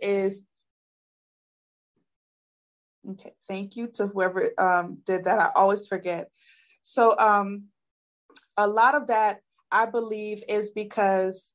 is okay thank you to whoever um, did that. I always forget. So um, a lot of that i believe is because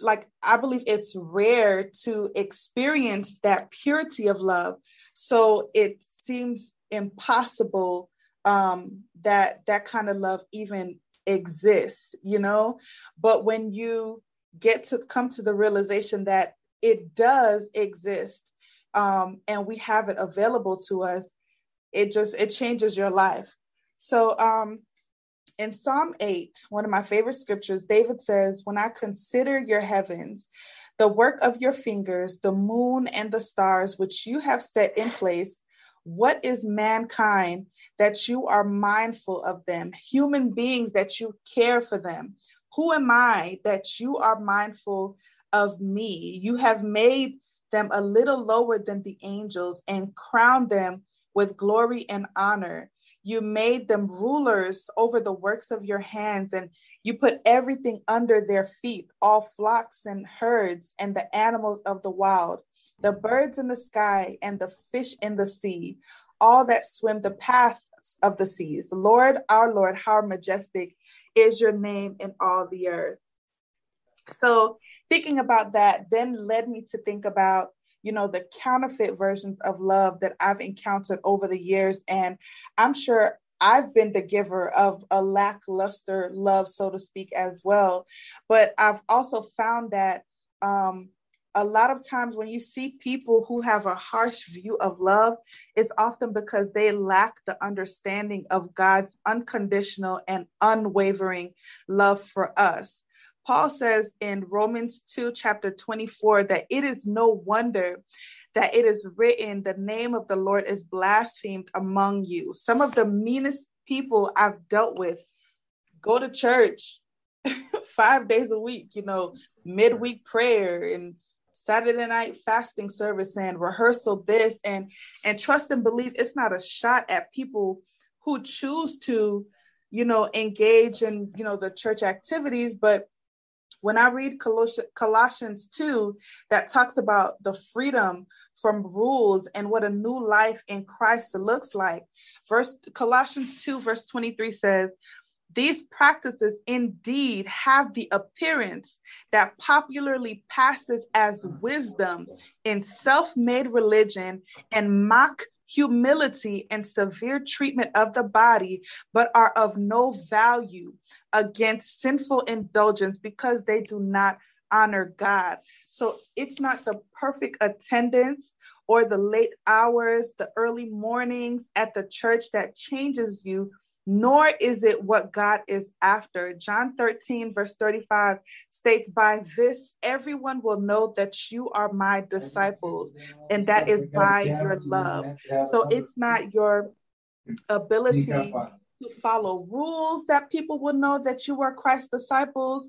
like i believe it's rare to experience that purity of love. So it seems impossible um, that that kind of love even exists you know? But when you get to come to the realization that it does exist um, and we have it available to us it just it changes your life. So um, in psalm 8 one of my favorite scriptures david says when i consider your heavens the work of your fingers the moon and the stars which you have set in place what is mankind that you are mindful of them? Human beings that you care for them. Who am I that you are mindful of me? You have made them a little lower than the angels and crowned them with glory and honor. You made them rulers over the works of your hands, and you put everything under their feet all flocks and herds, and the animals of the wild, the birds in the sky, and the fish in the sea, all that swim the paths of the seas. Lord, our Lord, how majestic is your name in all the earth. So, thinking about that then led me to think about you know the counterfeit versions of love that I've encountered over the years and I'm sure I've been the giver of a lackluster love so to speak as well but I've also found that um a lot of times when you see people who have a harsh view of love, it's often because they lack the understanding of God's unconditional and unwavering love for us. Paul says in Romans 2, chapter 24, that it is no wonder that it is written, the name of the Lord is blasphemed among you. Some of the meanest people I've dealt with go to church five days a week, you know, midweek prayer and Saturday night fasting service and rehearsal this and and trust and believe it's not a shot at people who choose to you know engage in you know the church activities but when I read Colossians 2, that talks about the freedom from rules and what a new life in Christ looks like. Verse Colossians 2, verse 23 says, these practices indeed have the appearance that popularly passes as wisdom in self made religion and mock humility and severe treatment of the body, but are of no value against sinful indulgence because they do not honor God. So it's not the perfect attendance or the late hours, the early mornings at the church that changes you nor is it what God is after. John 13, verse 35 states, By this everyone will know that you are my disciples, and that is by your love. So it's not your ability to follow rules that people will know that you are Christ's disciples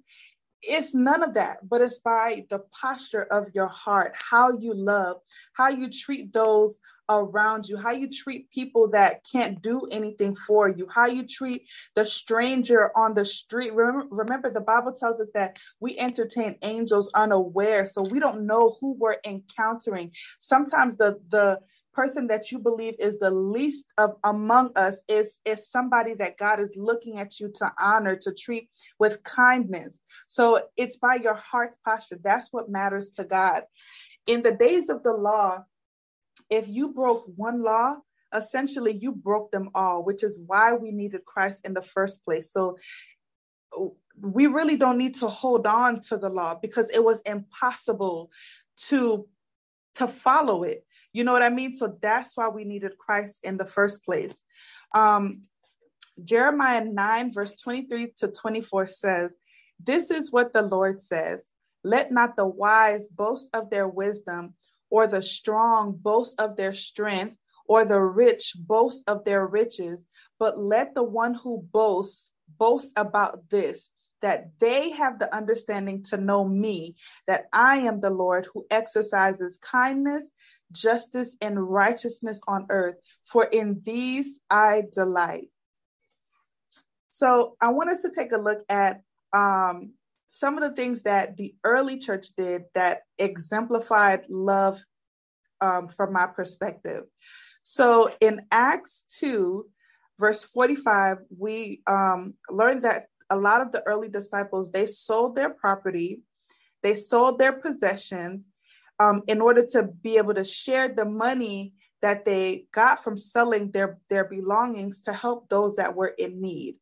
it's none of that, but it's by the posture of your heart, how you love, how you treat those around you, how you treat people that can't do anything for you, how you treat the stranger on the street. Remember, remember, the Bible tells us that we entertain angels unaware, so we don't know who we're encountering. Sometimes the the person that you believe is the least of among us is is somebody that God is looking at you to honor to treat with kindness so it's by your heart's posture that's what matters to God in the days of the law if you broke one law essentially you broke them all which is why we needed Christ in the first place so we really don't need to hold on to the law because it was impossible to to follow it you know what I mean? So that's why we needed Christ in the first place. Um, Jeremiah 9, verse 23 to 24 says, This is what the Lord says Let not the wise boast of their wisdom, or the strong boast of their strength, or the rich boast of their riches, but let the one who boasts boast about this that they have the understanding to know me, that I am the Lord who exercises kindness, justice, and righteousness on earth, for in these I delight. So I want us to take a look at um, some of the things that the early church did that exemplified love um, from my perspective. So in Acts 2, verse 45, we um, learned that a lot of the early disciples, they sold their property, they sold their possessions um, in order to be able to share the money that they got from selling their, their belongings to help those that were in need.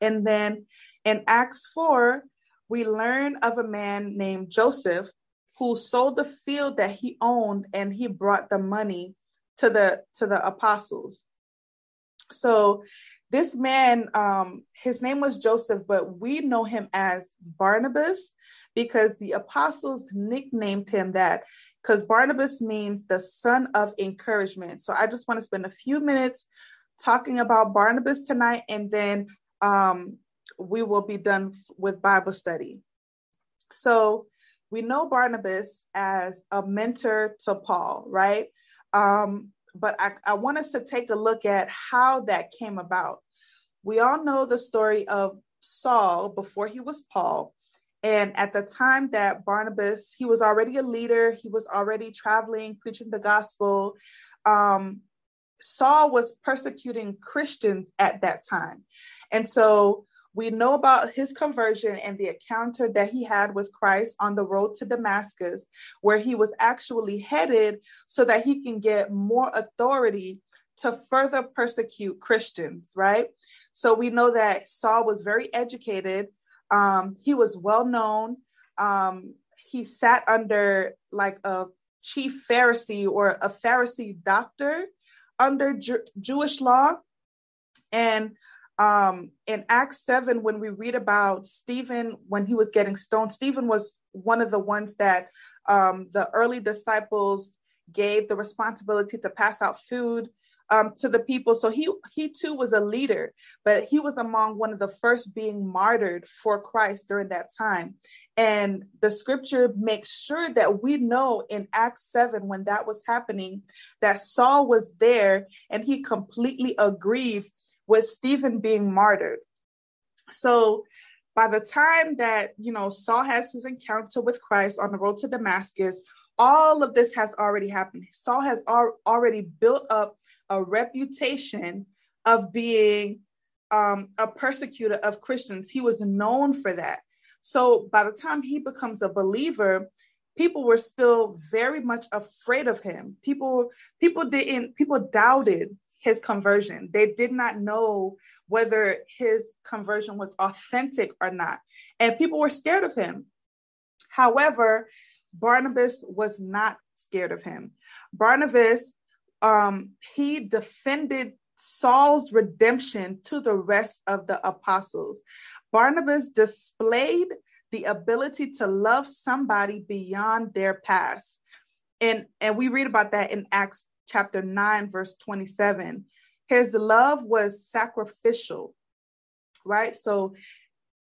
And then in Acts 4, we learn of a man named Joseph who sold the field that he owned and he brought the money to the to the apostles. So this man, um, his name was Joseph, but we know him as Barnabas because the apostles nicknamed him that because Barnabas means the son of encouragement. So I just want to spend a few minutes talking about Barnabas tonight, and then um, we will be done with Bible study. So we know Barnabas as a mentor to Paul, right? Um, but I, I want us to take a look at how that came about. We all know the story of Saul before he was Paul. And at the time that Barnabas, he was already a leader, he was already traveling, preaching the gospel. Um, Saul was persecuting Christians at that time. And so we know about his conversion and the encounter that he had with Christ on the road to Damascus, where he was actually headed so that he can get more authority to further persecute Christians, right? So we know that Saul was very educated. Um, he was well known. Um, he sat under like a chief Pharisee or a Pharisee doctor under Jewish law. And um, in Acts 7, when we read about Stephen when he was getting stoned, Stephen was one of the ones that um, the early disciples gave the responsibility to pass out food um, to the people. So he he too was a leader, but he was among one of the first being martyred for Christ during that time. And the scripture makes sure that we know in Acts 7 when that was happening that Saul was there and he completely agreed with Stephen being martyred. So by the time that, you know, Saul has his encounter with Christ on the road to Damascus, all of this has already happened. Saul has al- already built up a reputation of being um, a persecutor of Christians. He was known for that. So by the time he becomes a believer, people were still very much afraid of him. People, people didn't, people doubted his conversion. They did not know whether his conversion was authentic or not. And people were scared of him. However, Barnabas was not scared of him. Barnabas, um, he defended Saul's redemption to the rest of the apostles. Barnabas displayed the ability to love somebody beyond their past. And, and we read about that in Acts chapter 9, verse 27. His love was sacrificial, right? So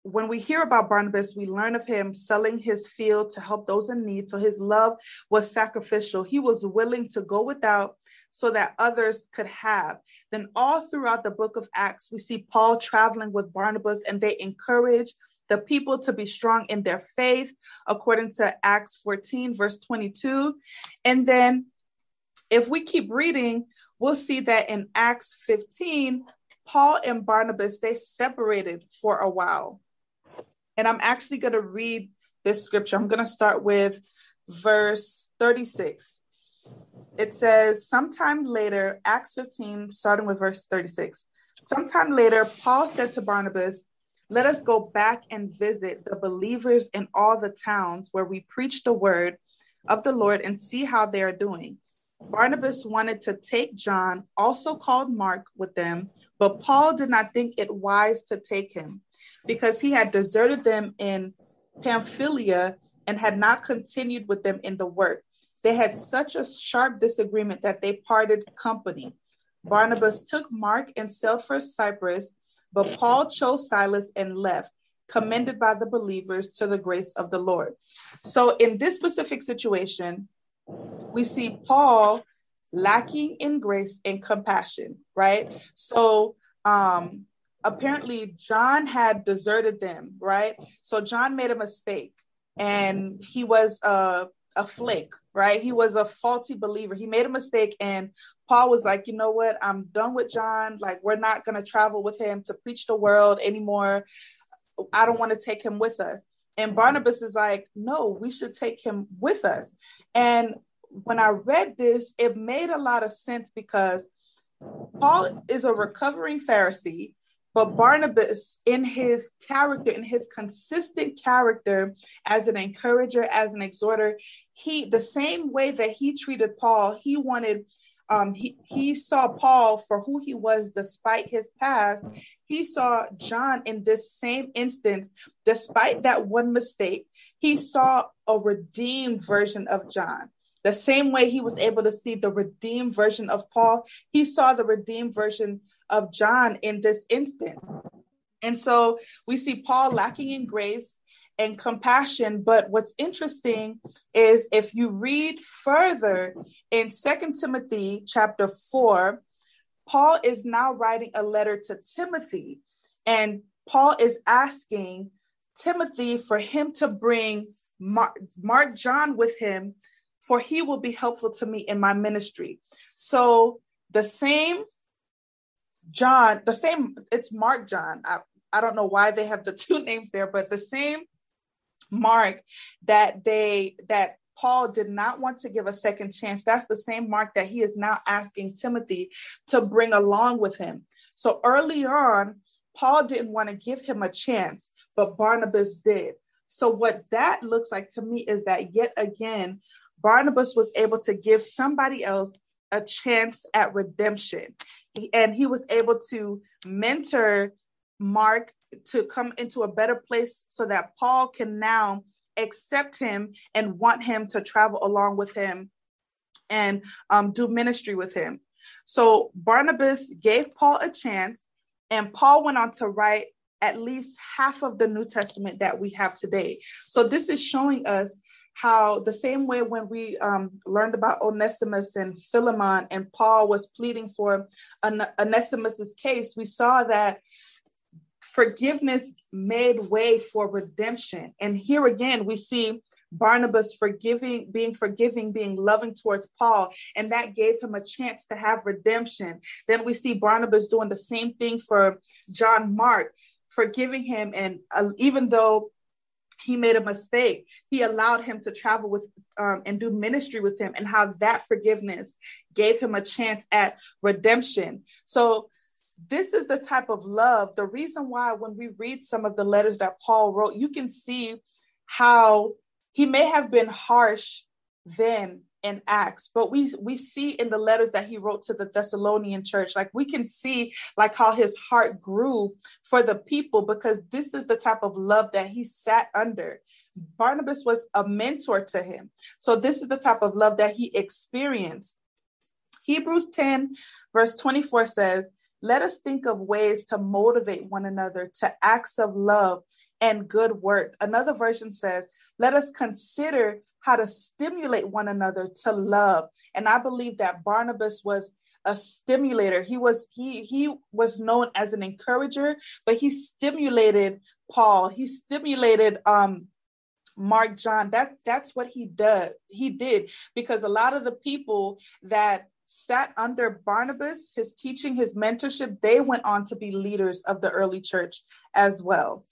when we hear about Barnabas, we learn of him selling his field to help those in need. So his love was sacrificial. He was willing to go without so that others could have. Then, all throughout the book of Acts, we see Paul traveling with Barnabas and they encourage the people to be strong in their faith, according to Acts 14, verse 22. And then if we keep reading, we'll see that in Acts 15, Paul and Barnabas, they separated for a while. And I'm actually going to read this scripture. I'm going to start with verse 36. It says, sometime later, Acts 15, starting with verse 36. Sometime later, Paul said to Barnabas, Let us go back and visit the believers in all the towns where we preach the word of the Lord and see how they are doing. Barnabas wanted to take John, also called Mark, with them, but Paul did not think it wise to take him because he had deserted them in Pamphylia and had not continued with them in the work. They had such a sharp disagreement that they parted company. Barnabas took Mark and sailed for Cyprus, but Paul chose Silas and left, commended by the believers to the grace of the Lord. So, in this specific situation, we see Paul lacking in grace and compassion, right? So um, apparently John had deserted them, right? So John made a mistake and he was a, a flake, right? He was a faulty believer. He made a mistake and Paul was like, you know what? I'm done with John. Like, we're not going to travel with him to preach the world anymore. I don't want to take him with us. And Barnabas is like, no, we should take him with us. And when I read this, it made a lot of sense because Paul is a recovering Pharisee. But Barnabas, in his character, in his consistent character as an encourager, as an exhorter, he the same way that he treated Paul, he wanted um, he, he saw Paul for who he was despite his past. He saw John in this same instance, despite that one mistake, he saw a redeemed version of John. The same way he was able to see the redeemed version of Paul, he saw the redeemed version of John in this instant. And so we see Paul lacking in grace and compassion. But what's interesting is if you read further in Second Timothy chapter 4, Paul is now writing a letter to Timothy. And Paul is asking Timothy for him to bring Mark, Mark John with him, for he will be helpful to me in my ministry. So the same John, the same, it's Mark John. I, I don't know why they have the two names there, but the same Mark that they that Paul did not want to give a second chance. That's the same Mark that he is now asking Timothy to bring along with him. So early on, Paul didn't want to give him a chance, but Barnabas did. So, what that looks like to me is that yet again, Barnabas was able to give somebody else a chance at redemption. And he was able to mentor Mark to come into a better place so that Paul can now accept him and want him to travel along with him and um, do ministry with him. So Barnabas gave Paul a chance, and Paul went on to write at least half of the New Testament that we have today. So this is showing us how the same way when we um, learned about Onesimus and Philemon, and Paul was pleading for Onesimus's case, we saw that forgiveness made way for redemption. And here again, we see Barnabas forgiving, being forgiving, being loving towards Paul, and that gave him a chance to have redemption. Then we see Barnabas doing the same thing for John Mark, forgiving him, and uh, even though he made a mistake, he allowed him to travel with um, and do ministry with him, and how that forgiveness gave him a chance at redemption. So this is the type of love. The reason why, when we read some of the letters that Paul wrote, you can see how he may have been harsh then in Acts, but we we see in the letters that he wrote to the Thessalonian church, like we can see like how his heart grew for the people because this is the type of love that he sat under. Barnabas was a mentor to him. So this is the type of love that he experienced. Hebrews 10 verse 24 says, let us think of ways to motivate one another to acts of love and good work. Another version says, let us consider how to stimulate one another to love. And I believe that Barnabas was a stimulator. He was he he was known as an encourager, but he stimulated Paul. He stimulated um Mark John. That that's what he does. He did because a lot of the people that sat under Barnabas, his teaching, his mentorship, they went on to be leaders of the early church as well.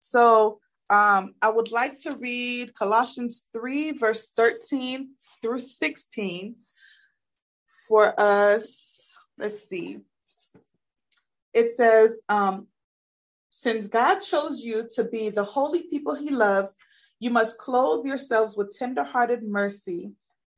So um, I would like to read Colossians 3, verse 13 through 16 for us. Let's see. It says, um, Since God chose you to be the holy people he loves, you must clothe yourselves with tenderhearted mercy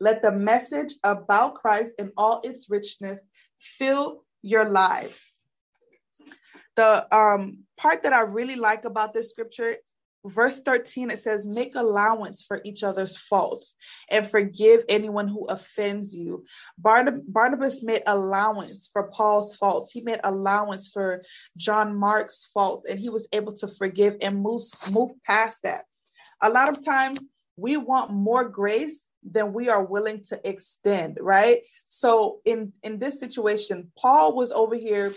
Let the message about Christ in all its richness fill your lives. the um, part that I really like about this scripture verse 13 it says make allowance for each other's faults and forgive anyone who offends you. Barnabas made allowance for paul's faults. He made allowance for john mark's faults and he was able to forgive and move move past that. A lot of times we want more grace than we are willing to extend right so in in this situation paul was over here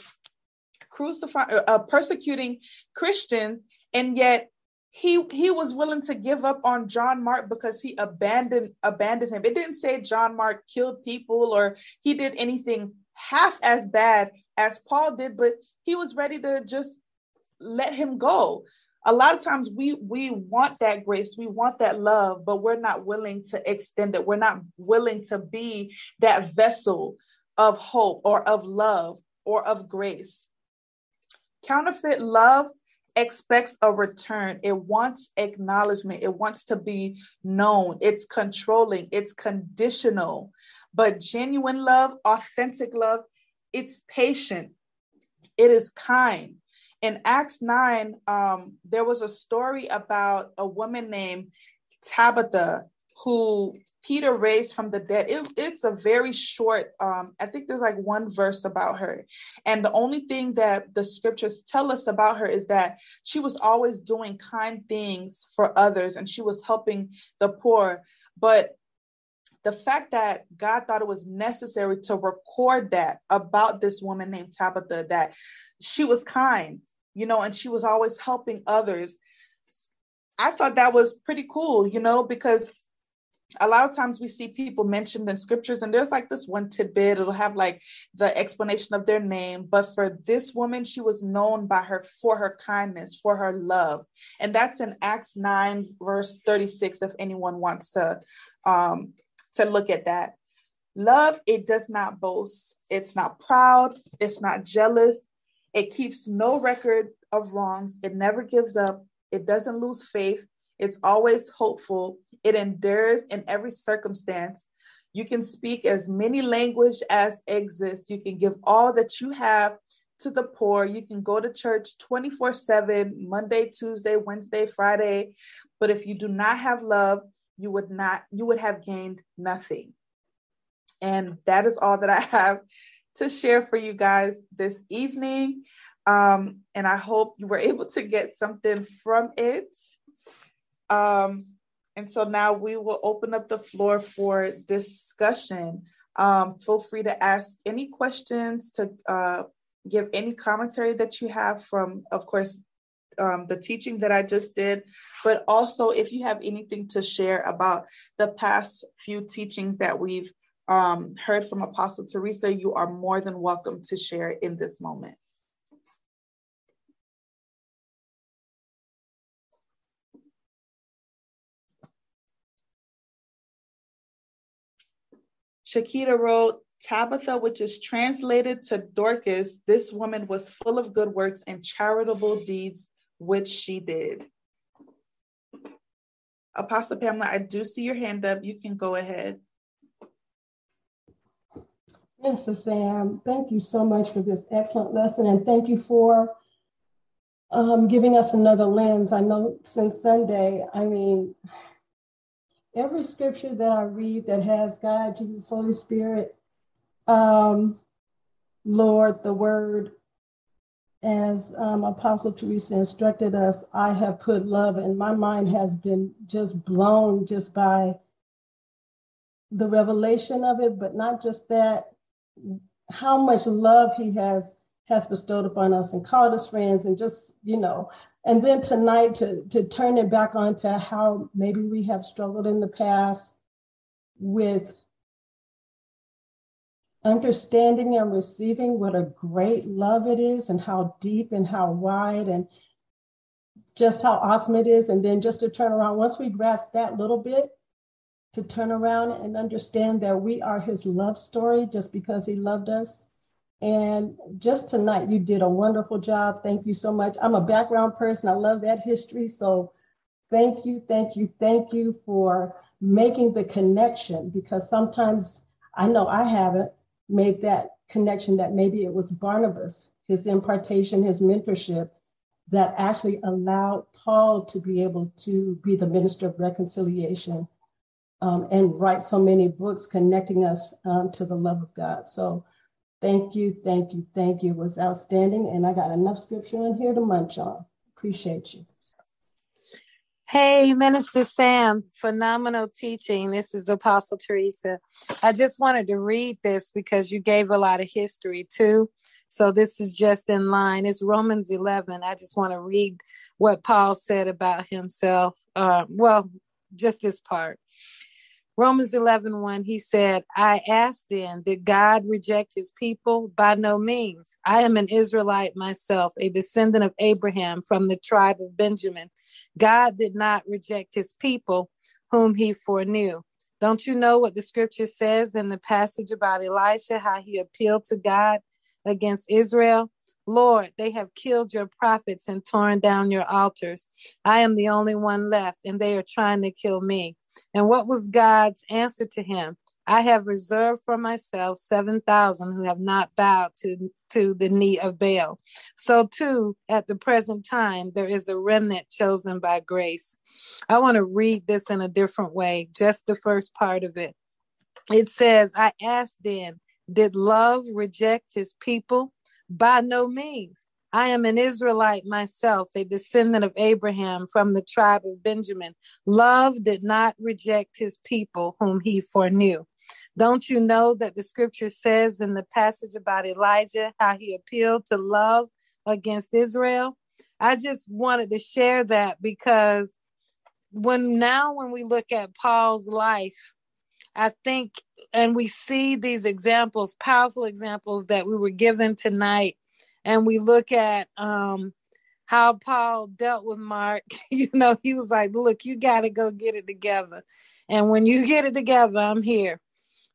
crucifying uh, persecuting christians and yet he he was willing to give up on John Mark because he abandoned abandoned him. It didn't say John Mark killed people or he did anything half as bad as Paul did, but he was ready to just let him go. A lot of times we we want that grace, we want that love, but we're not willing to extend it. We're not willing to be that vessel of hope or of love or of grace. Counterfeit love expects a return. It wants acknowledgement. It wants to be known. It's controlling. It's conditional. But genuine love, authentic love, it's patient. It is kind. In Acts 9, um, there was a story about a woman named Tabitha who Peter raised from the dead. It, it's a very short, um, I think there's like one verse about her. And the only thing that the scriptures tell us about her is that she was always doing kind things for others and she was helping the poor. But the fact that God thought it was necessary to record that about this woman named Tabitha, that she was kind, you know, and she was always helping others. I thought that was pretty cool, you know, because a lot of times we see people mentioned in scriptures and there's like this one tidbit. It'll have like the explanation of their name. But for this woman she was known by her for her kindness for her love. And that's in acts 9 verse 36 if anyone wants to um to look at that. Love it does not boast. It's not proud. It's not jealous it keeps no record of wrongs it never gives up it doesn't lose faith it's always hopeful. It endures in every circumstance. You can speak as many language as exists. You can give all that you have to the poor. You can go to church 24 7, Monday, Tuesday, Wednesday, Friday. But if you do not have love, you would not, you would have gained nothing. And that is all that I have to share for you guys this evening. Um, and I hope you were able to get something from it. Um, and so now we will open up the floor for discussion. Um, feel free to ask any questions, to uh, give any commentary that you have from, of course, um, the teaching that I just did, but also if you have anything to share about the past few teachings that we've um, heard from Apostle Teresa, you are more than welcome to share in this moment. Shakita wrote, Tabitha, which is translated to Dorcas, this woman was full of good works and charitable deeds, which she did. Apostle Pamela, I do see your hand up. You can go ahead. Yes, Sam, thank you so much for this excellent lesson, and thank you for um, giving us another lens. I know since Sunday, I mean, every scripture that I read that has God, Jesus, Holy Spirit, um, Lord, the Word, as um, Apostle Teresa instructed us, I have put love, and my mind has been just blown just by the revelation of it, but not just that, how much love He has has bestowed upon us and called us friends, and just you know, and then tonight to, to turn it back onto how maybe we have struggled in the past with understanding and receiving what a great love it is and how deep and how wide and just how awesome it is. And then just to turn around, once we grasp that little bit, to turn around and understand that we are his love story just because he loved us and just tonight, you did a wonderful job. Thank you so much. I'm a background person. I love that history. So thank you, thank you, thank you for making the connection because sometimes I know I haven't made that connection that maybe it was Barnabas, his impartation, his mentorship that actually allowed Paul to be able to be the minister of reconciliation um, and write so many books connecting us um, to the love of God. So thank you, thank you, thank you. It was outstanding. And I got enough scripture in here to munch on. Appreciate you. Hey, Minister Sam, phenomenal teaching. This is Apostle Teresa. I just wanted to read this because you gave a lot of history too. So this is just in line. It's Romans 11. I just want to read what Paul said about himself. Uh, well, just this part. Romans 11, 1, he said, I asked then, did God reject his people? By no means. I am an Israelite myself, a descendant of Abraham from the tribe of Benjamin. God did not reject his people whom he foreknew. Don't you know what the scripture says in the passage about Elisha, how he appealed to God against Israel? Lord, they have killed your prophets and torn down your altars. I am the only one left, and they are trying to kill me. And what was God's answer to him? I have reserved for myself 7,000 who have not bowed to, to the knee of Baal. So, too, at the present time, there is a remnant chosen by grace. I want to read this in a different way, just the first part of it. It says, I asked then, did love reject his people? By no means. I am an Israelite myself, a descendant of Abraham from the tribe of Benjamin. Love did not reject his people whom he foreknew. Don't you know that the scripture says in the passage about Elijah how he appealed to love against Israel? I just wanted to share that because when now when we look at Paul's life, I think and we see these examples, powerful examples that we were given tonight and we look at um, how Paul dealt with Mark, you know, he was like, Look, you got to go get it together. And when you get it together, I'm here.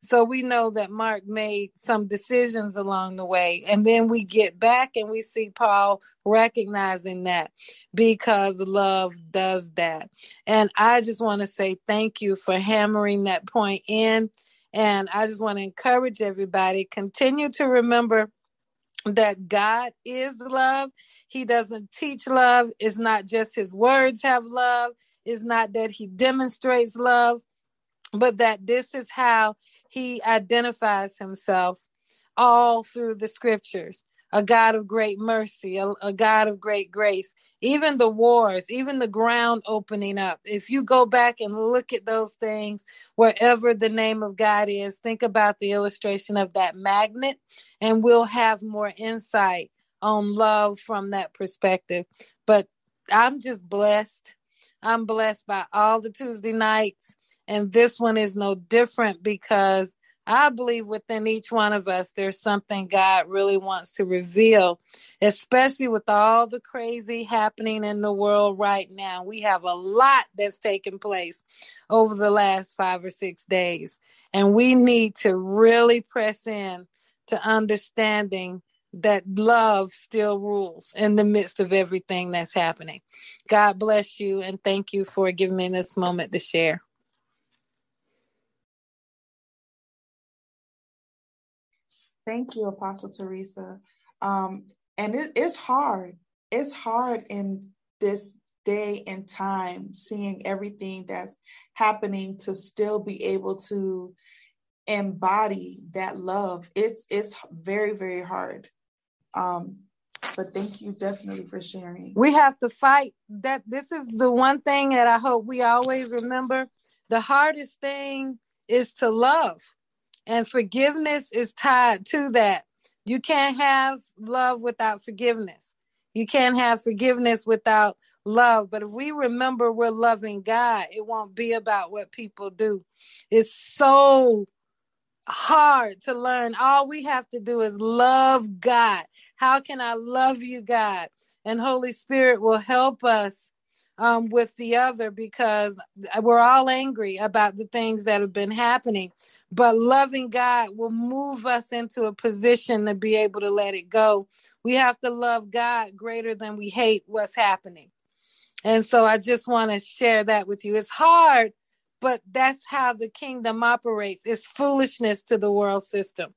So we know that Mark made some decisions along the way. And then we get back and we see Paul recognizing that because love does that. And I just want to say thank you for hammering that point in. And I just want to encourage everybody continue to remember that God is love. He doesn't teach love. It's not just his words have love. It's not that he demonstrates love, but that this is how he identifies himself all through the scriptures a God of great mercy, a, a, God of great grace. Even the wars, even the ground opening up. If you go back and look at those things, wherever the name of God is, think about the illustration of that magnet, and we'll have more insight on love from that perspective. But I'm just blessed. I'm blessed by all the Tuesday nights. And this one is no different because I believe within each one of us, there's something God really wants to reveal, especially with all the crazy happening in the world right now. We have a lot that's taken place over the last five or six days, and we need to really press in to understanding that love still rules in the midst of everything that's happening. God bless you, and thank you for giving me this moment to share. Thank you, Apostle Teresa. Um, and it, it's hard. It's hard in this day and time, seeing everything that's happening to still be able to embody that love. It's it's very very hard. Um, but thank you definitely for sharing. We have to fight. That this is the one thing that I hope we always remember. The hardest thing is to love and forgiveness is tied to that. You can't have love without forgiveness. You can't have forgiveness without love. But if we remember we're loving God, it won't be about what people do. It's so hard to learn. All we have to do is love God. How can I love you, God? And Holy Spirit will help us um, with the other because we're all angry about the things that have been happening. But loving God will move us into a position to be able to let it go. We have to love God greater than we hate what's happening. And so I just want to share that with you. It's hard, but that's how the kingdom operates. It's foolishness to the world system.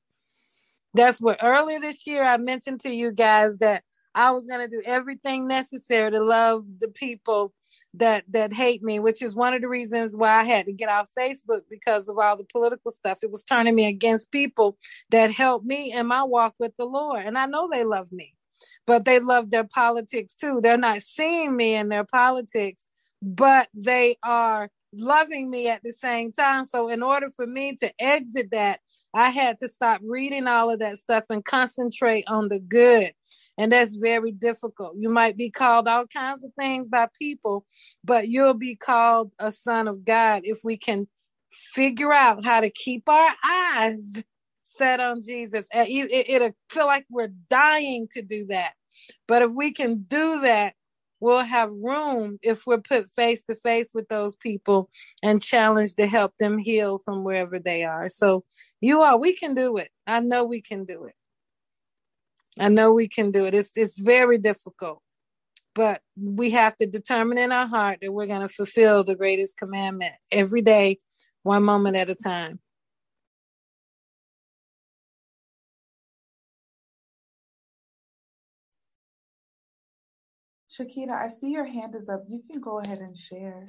That's what earlier this year I mentioned to you guys that I was going to do everything necessary to love the people that that hate me, which is one of the reasons why I had to get off Facebook because of all the political stuff. It was turning me against people that helped me in my walk with the Lord. And I know they love me, but they love their politics too. They're not seeing me in their politics, but they are loving me at the same time. So in order for me to exit that, I had to stop reading all of that stuff and concentrate on the good. And that's very difficult. You might be called all kinds of things by people, but you'll be called a son of God if we can figure out how to keep our eyes set on Jesus. It'll feel like we're dying to do that. But if we can do that, we'll have room if we're put face to face with those people and challenged to help them heal from wherever they are. So, you are, we can do it. I know we can do it. I know we can do it. It's it's very difficult, but we have to determine in our heart that we're going to fulfill the greatest commandment every day, one moment at a time. Shakita, I see your hand is up. You can go ahead and share.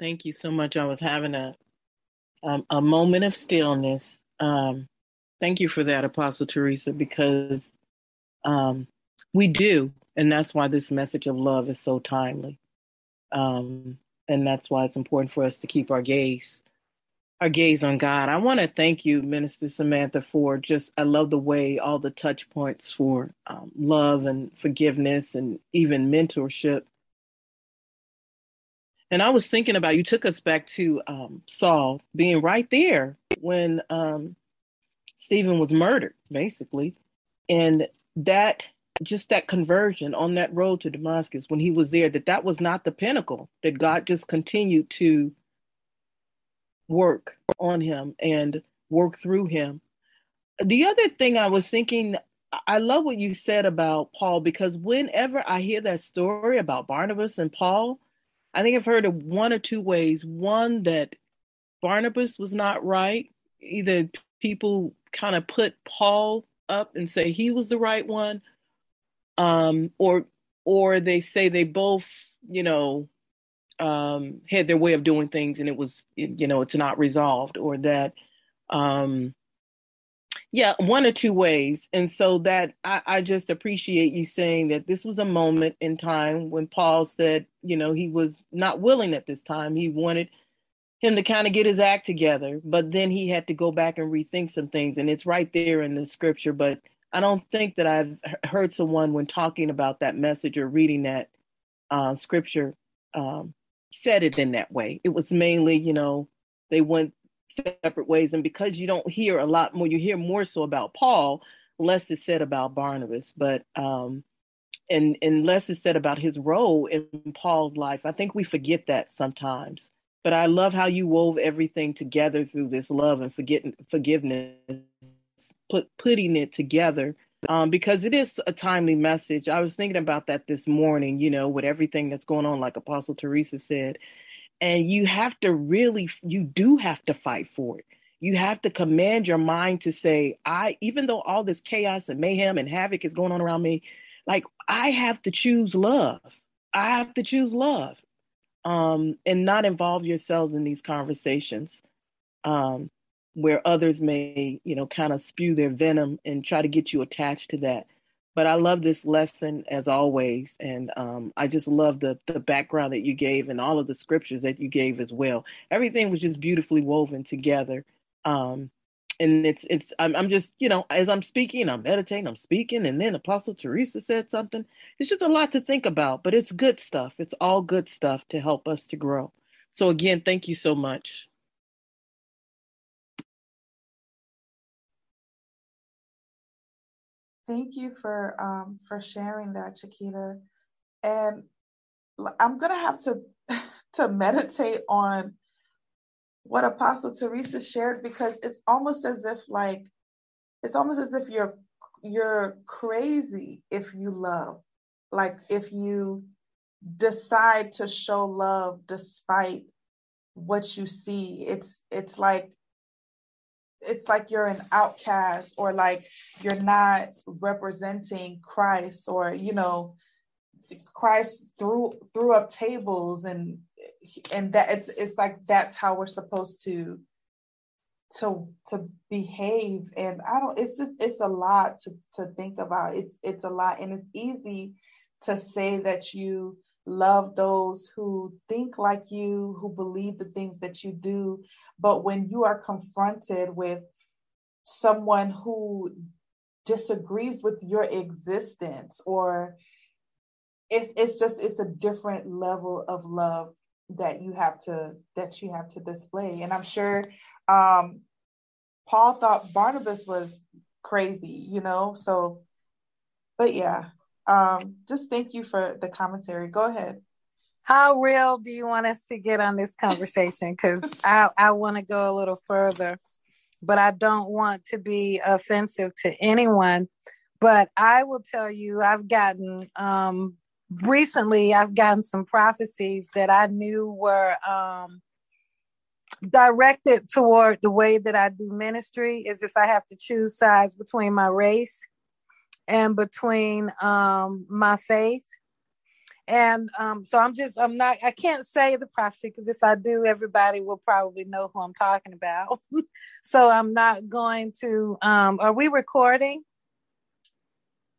Thank you so much. I was having a um, a moment of stillness um, Thank you for that, Apostle Teresa, because um, we do. And that's why this message of love is so timely. Um, and that's why it's important for us to keep our gaze, our gaze on God. I want to thank you, Minister Samantha, for just, I love the way all the touch points for um, love and forgiveness and even mentorship. And I was thinking about, you took us back to um, Saul being right there when um, Stephen was murdered, basically. And that just that conversion on that road to Damascus when he was there, that that was not the pinnacle, that God just continued to work on him and work through him. The other thing I was thinking, I love what you said about Paul because whenever I hear that story about Barnabas and Paul, I think I've heard it one or two ways. One, that Barnabas was not right. Either people kind of put Paul up and say he was the right one, um, or or they say they both, you know, um, had their way of doing things and it was, you know, it's not resolved, or that, um, yeah, one or two ways. And so that I, I just appreciate you saying that this was a moment in time when Paul said, you know, he was not willing at this time. He wanted him to kind of get his act together, but then he had to go back and rethink some things, and it's right there in the scripture. But I don't think that I've heard someone when talking about that message or reading that uh, scripture um, said it in that way. It was mainly, you know, they went separate ways, and because you don't hear a lot more, you hear more so about Paul, less is said about Barnabas, but um, and and less is said about his role in Paul's life. I think we forget that sometimes but I love how you wove everything together through this love and forgetting forgiveness, put putting it together. Um, because it is a timely message. I was thinking about that this morning, you know, with everything that's going on, like Apostle Teresa said. And you have to really, you do have to fight for it. You have to command your mind to say, I, even though all this chaos and mayhem and havoc is going on around me, like I have to choose love. I have to choose love um, and not involve yourselves in these conversations um, where others may, you know, kind of spew their venom and try to get you attached to that. But I love this lesson as always, and um, I just love the the background that you gave and all of the scriptures that you gave as well. Everything was just beautifully woven together. Um, and it's it's I'm, I'm just you know as i'm speaking i'm meditating i'm speaking and then apostle teresa said something. It's just a lot to think about but it's good stuff. It's all good stuff to help us to grow. So again thank you so much. Thank you for um for sharing that Shakita. And i'm gonna have to to meditate on what Apostle Teresa shared because it's almost as if like it's almost as if you're you're crazy if you love. Like if you decide to show love despite what you see. It's it's like it's like you're an outcast or like you're not representing Christ or you know Christ threw threw up tables and and that it's it's like that's how we're supposed to to to behave. And I don't it's just it's a lot to to think about. It's it's a lot. And it's easy to say that you love those who think like you, who believe the things that you do. But when you are confronted with someone who disagrees with your existence or it's it's just it's a different level of love that you have to that you have to display and i'm sure um paul thought barnabas was crazy you know so but yeah um, just thank you for the commentary. Go ahead. How real do you want us to get on this conversation? Because I, I want to go a little further, but I don't want to be offensive to anyone. But I will tell you, I've gotten um, recently, I've gotten some prophecies that I knew were um, directed toward the way that I do ministry, is if I have to choose sides between my race and between um, my faith. And um, so I'm just, I'm not, I can't say the prophecy because if I do, everybody will probably know who I'm talking about. so I'm not going to, um, are we recording?